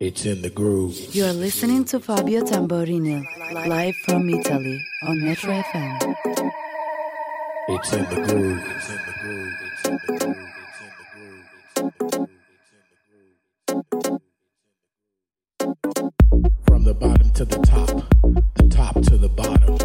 It's in the groove. You're listening to Fabio Tamborino, live from Italy on Metro FM. It's in the groove. It's in the groove. It's in the groove. It's in the groove. From the bottom to the top, the top to the bottom.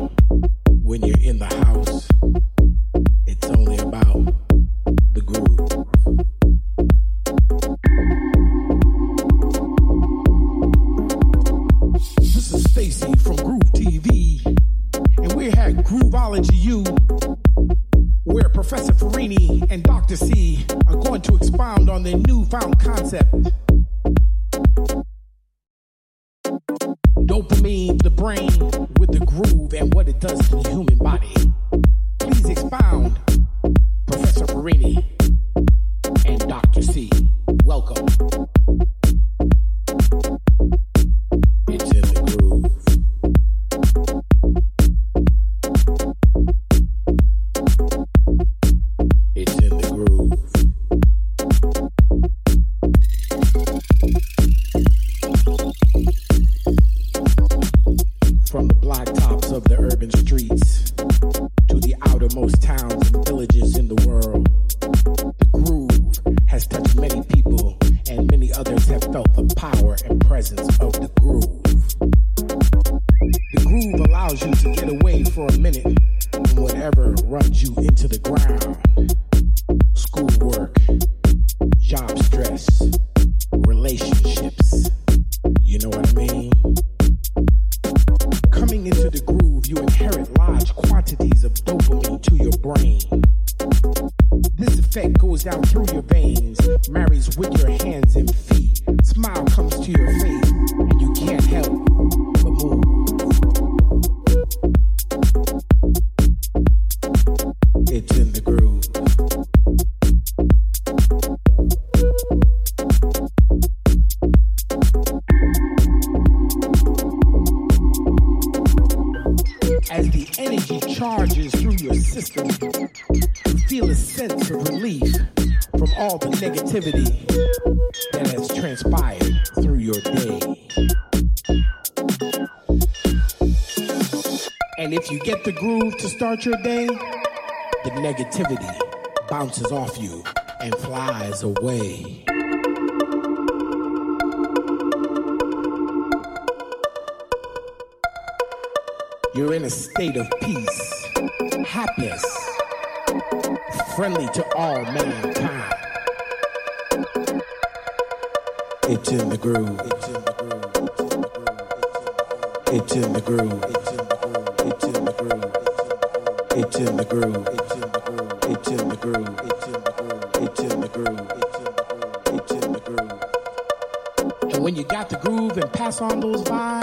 brain. This effect goes down through your veins, marries with your hands and feet. Smile comes to your face start your day, the negativity bounces off you and flies away. You're in a state of peace, happiness, friendly to all mankind. It's in the groove. It's in the groove. It's in the groove in the groove. It's in the groove. It's in the groove. It's in the groove. And when you got the groove and pass on those vibes.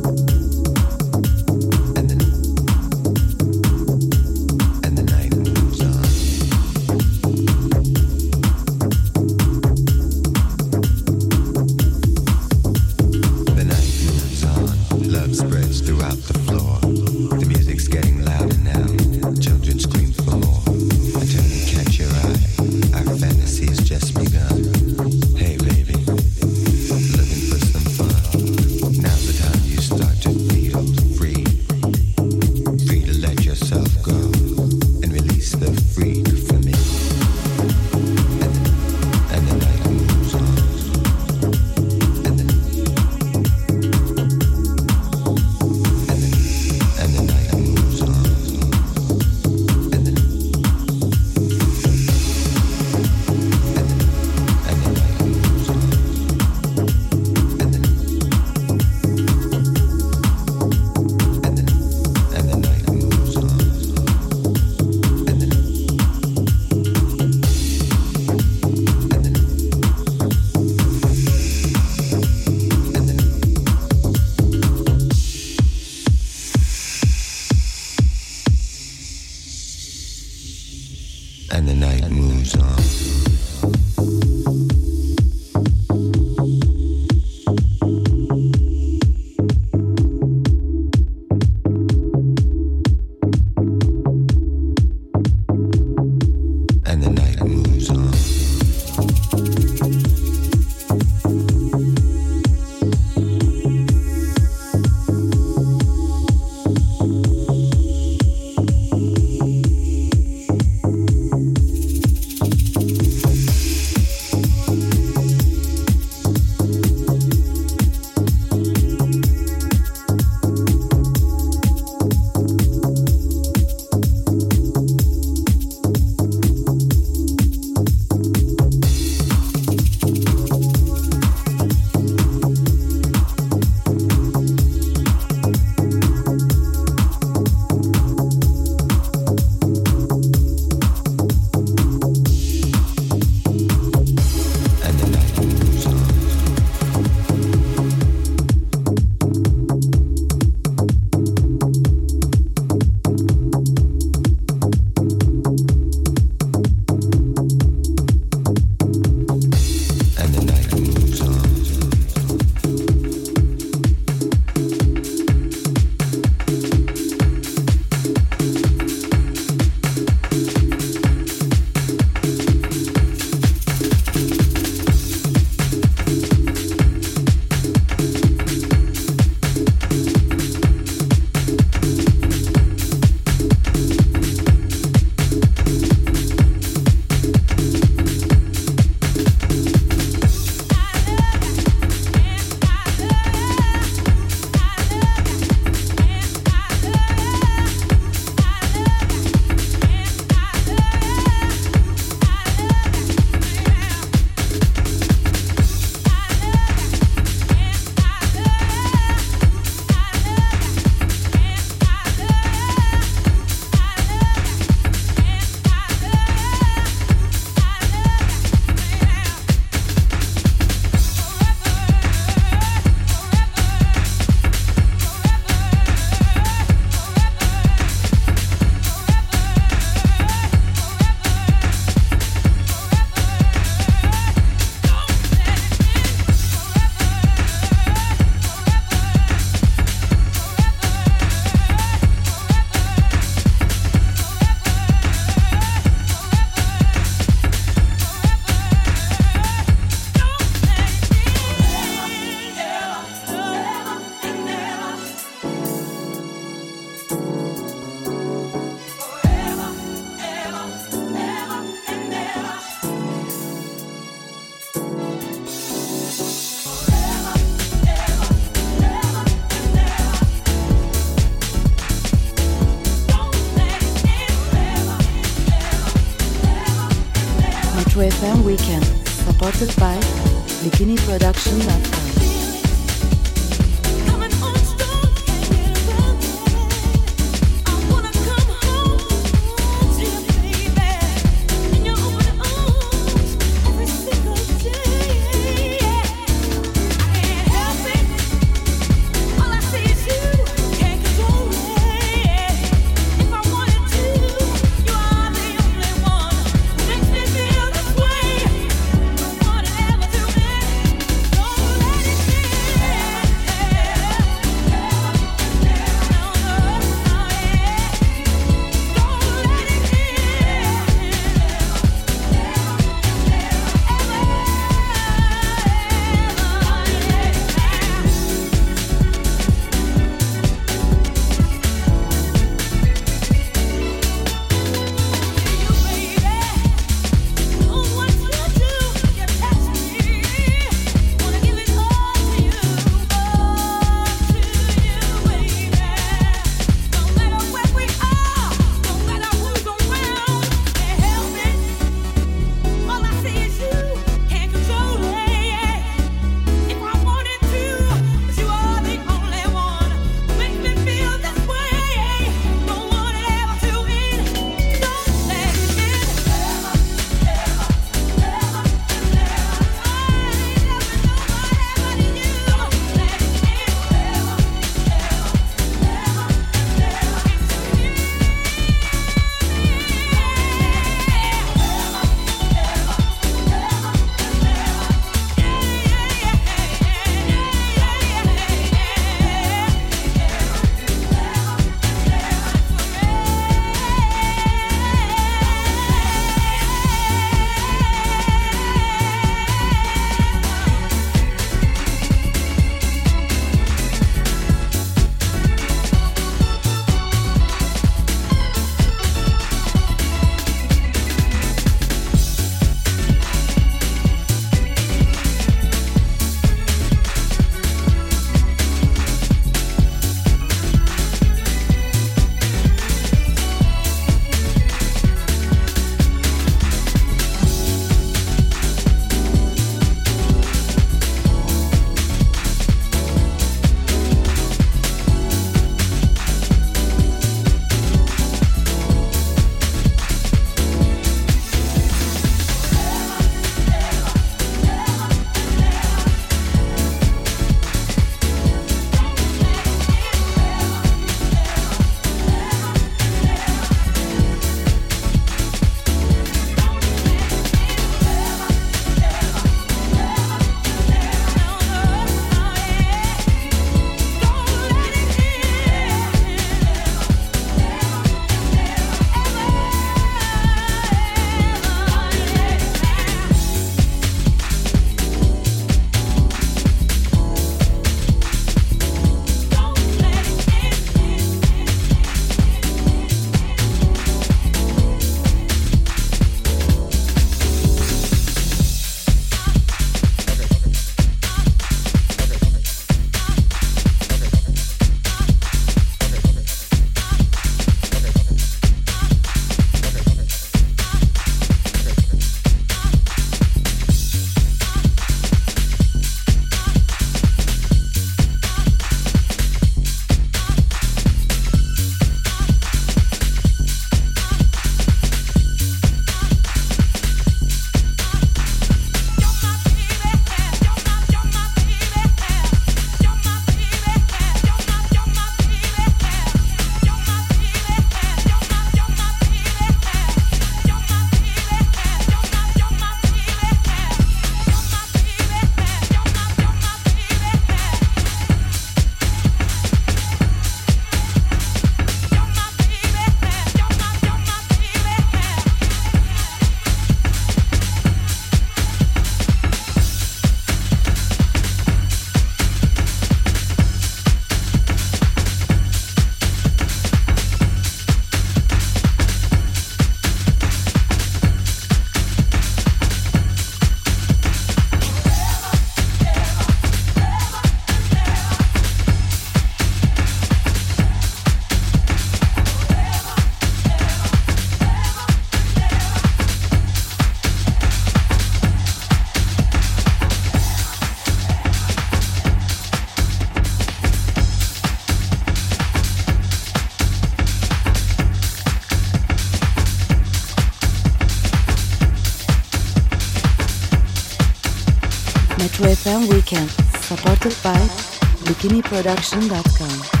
BikiniProduction.com.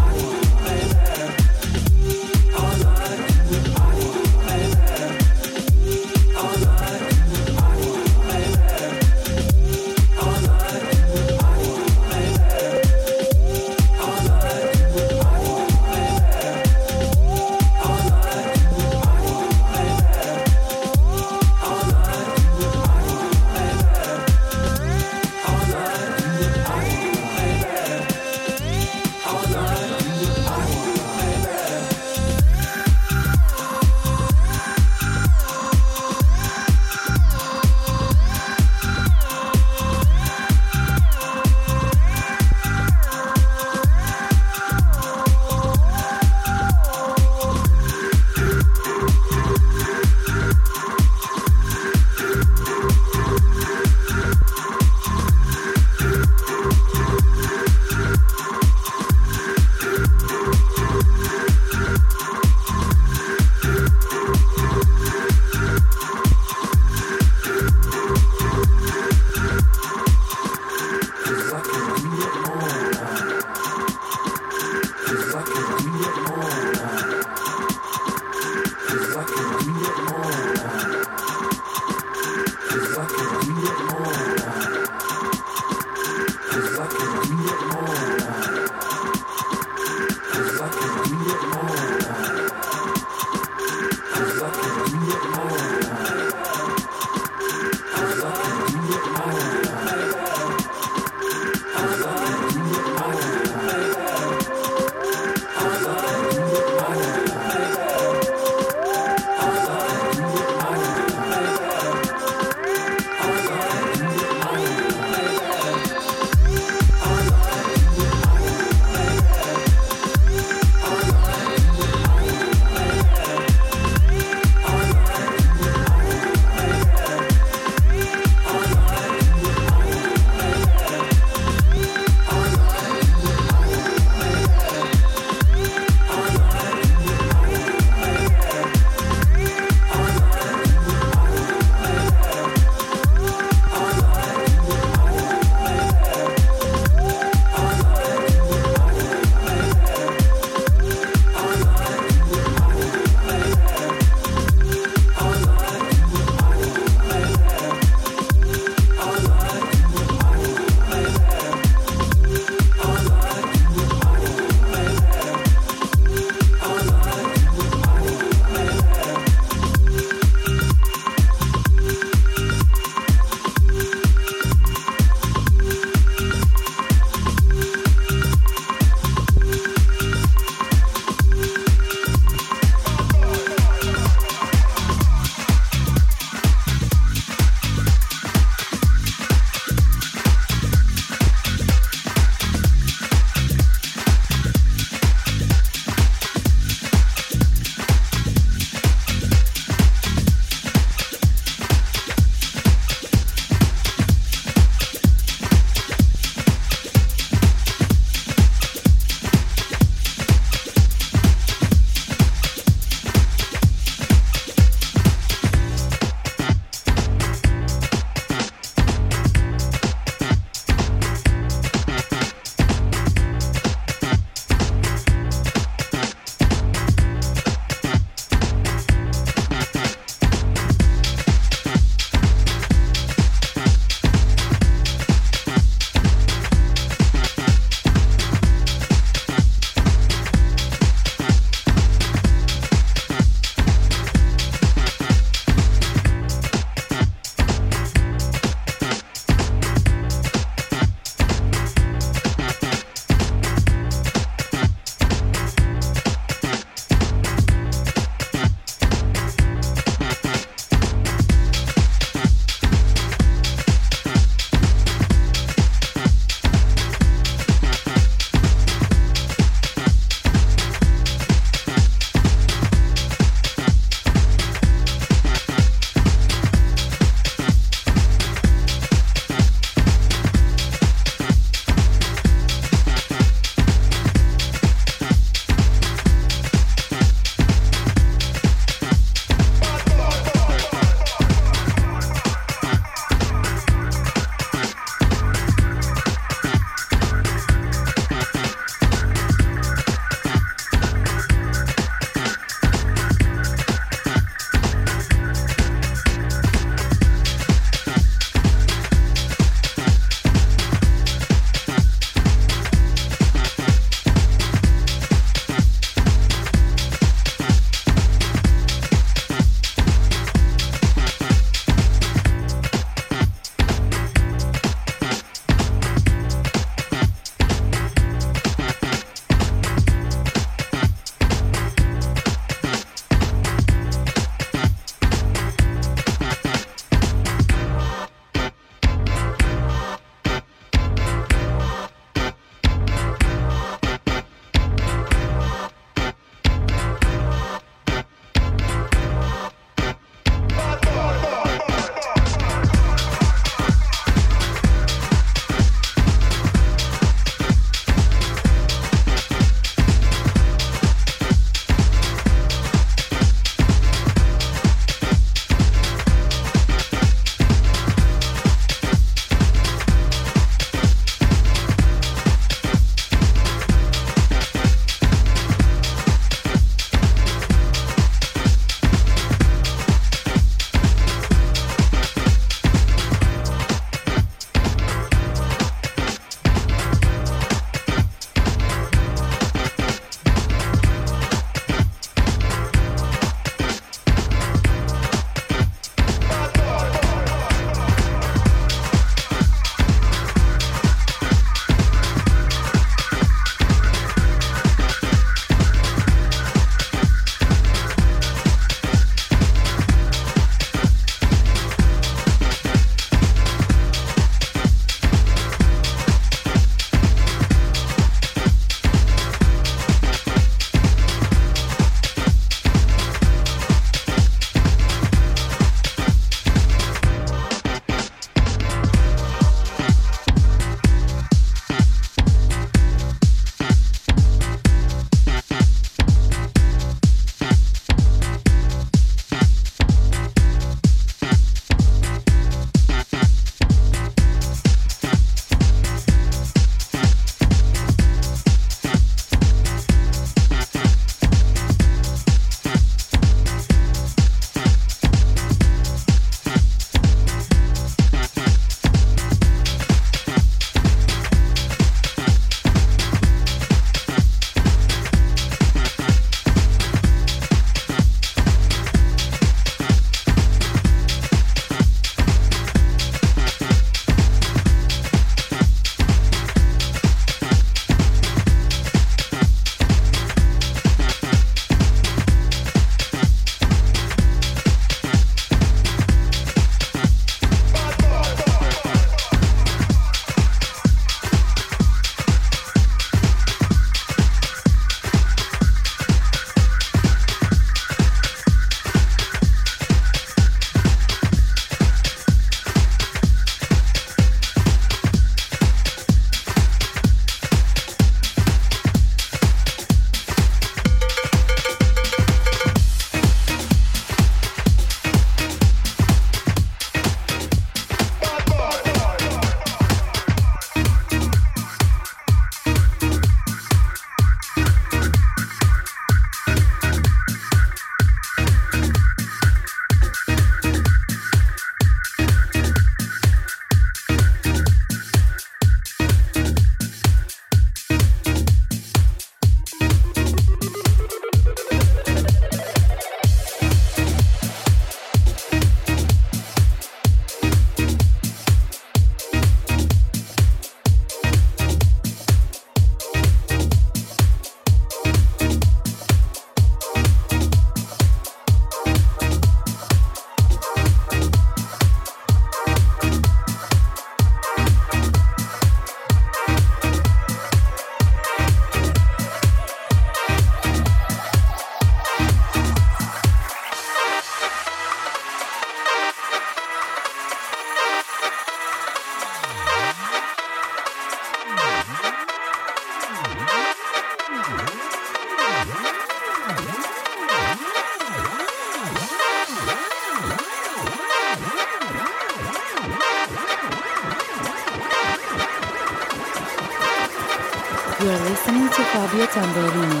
Fabio Tamborini,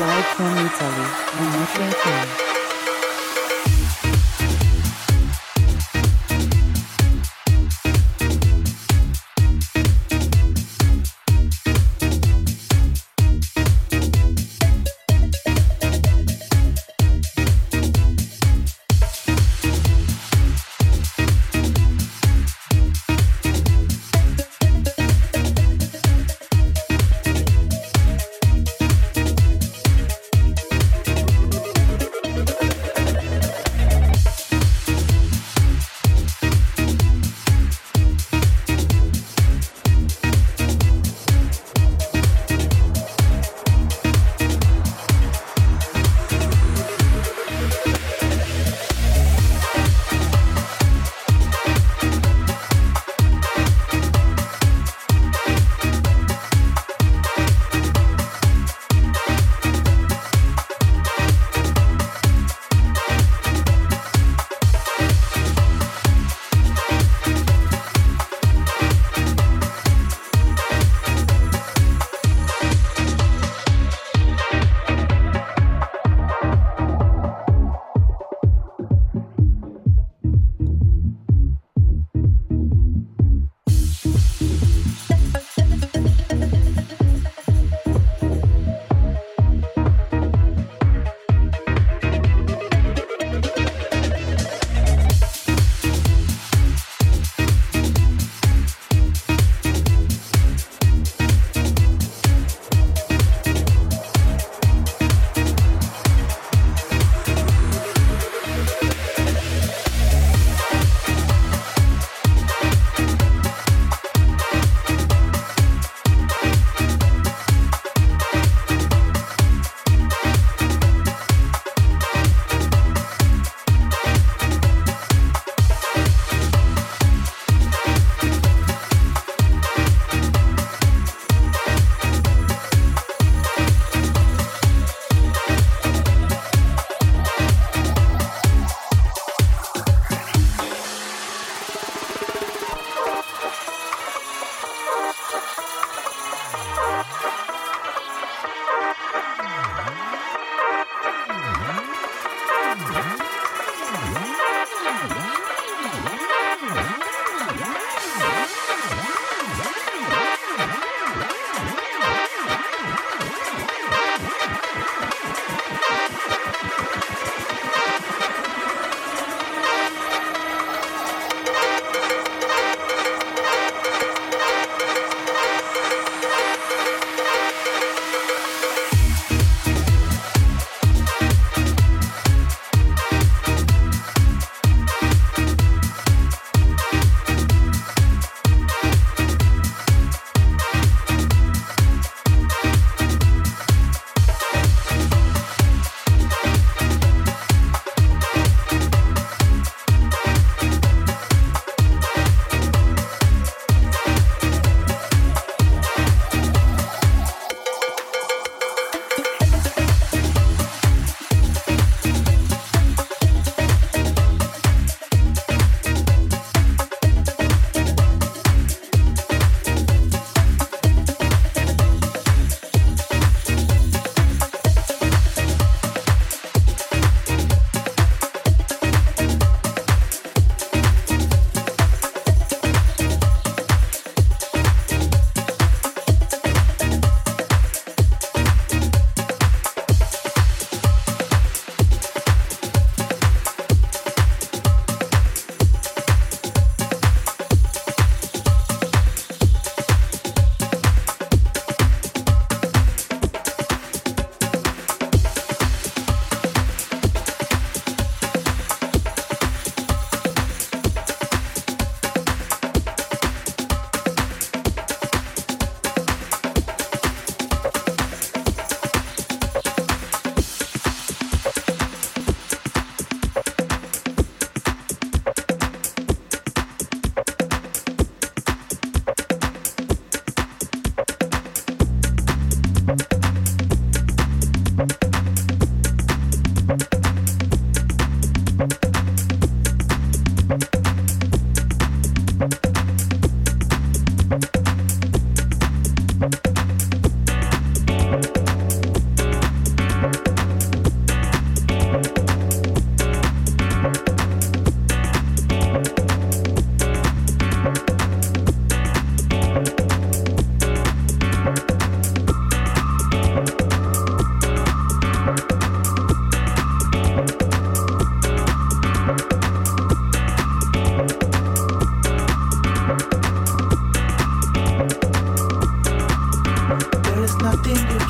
live from Italy on Metro nothing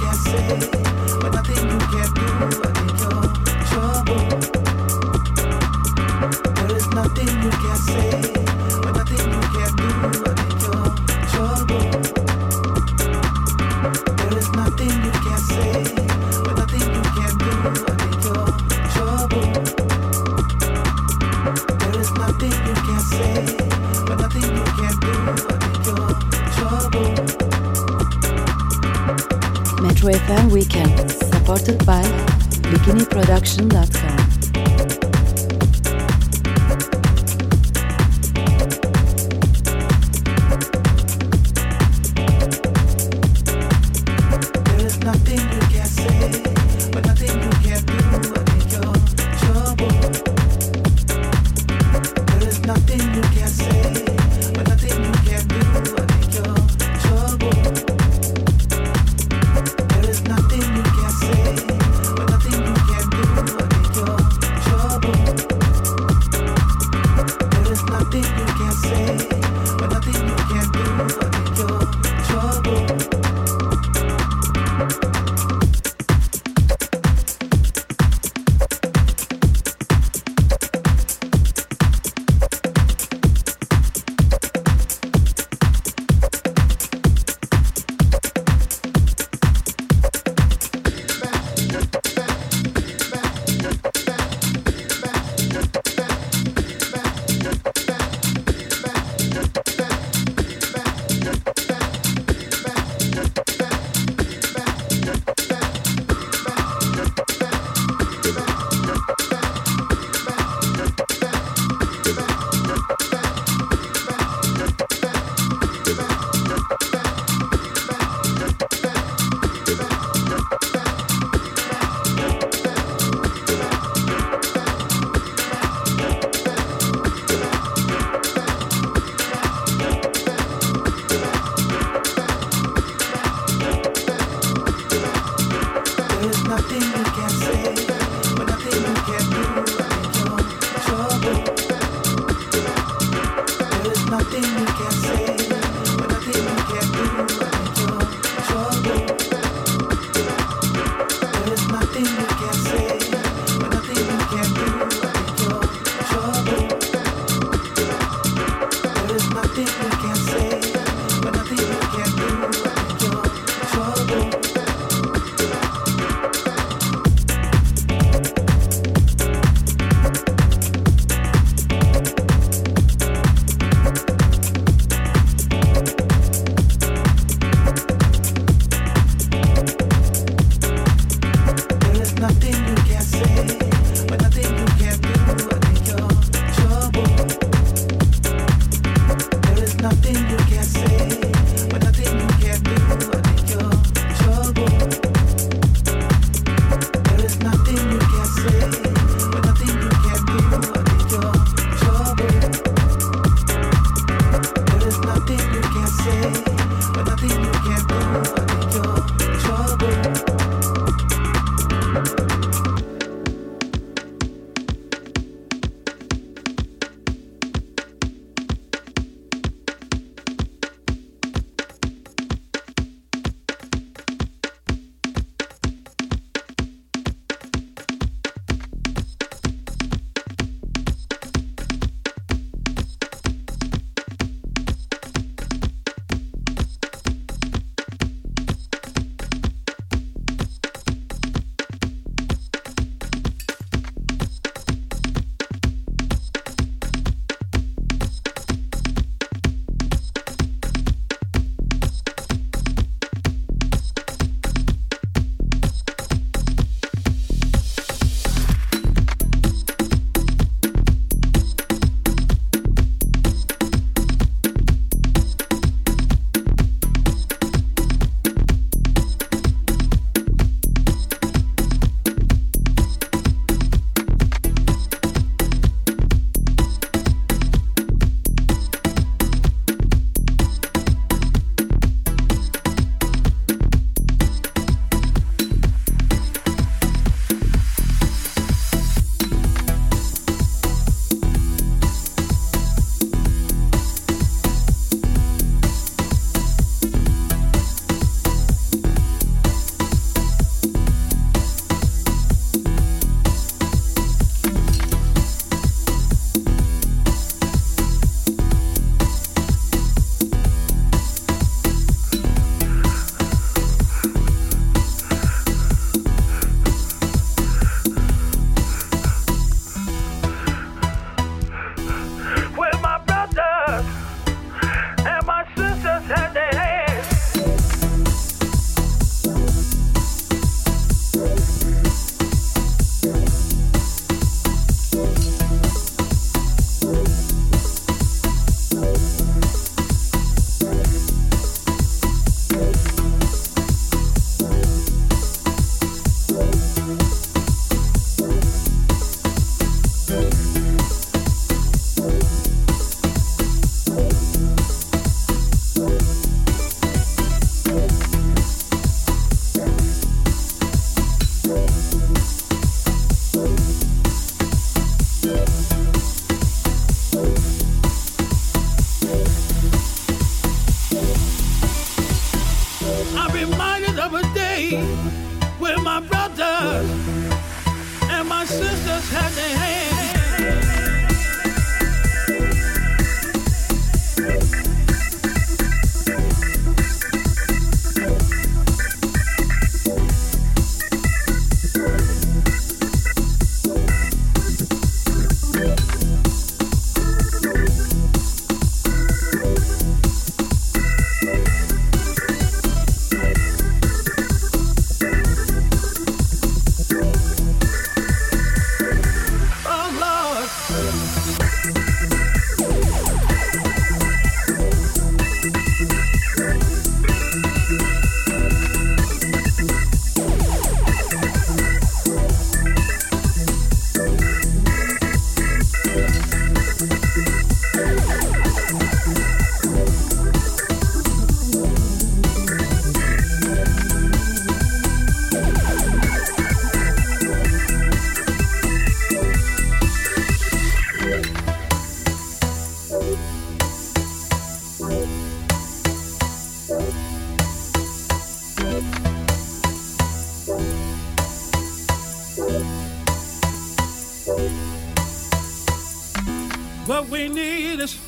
What we need is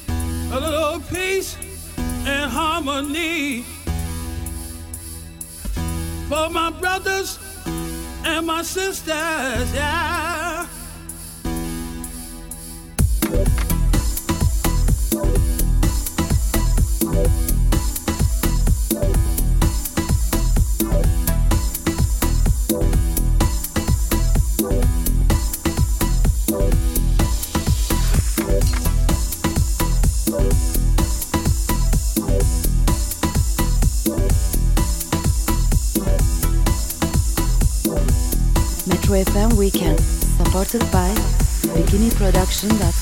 a little peace and harmony. For my brothers and my sisters, yeah. Production.com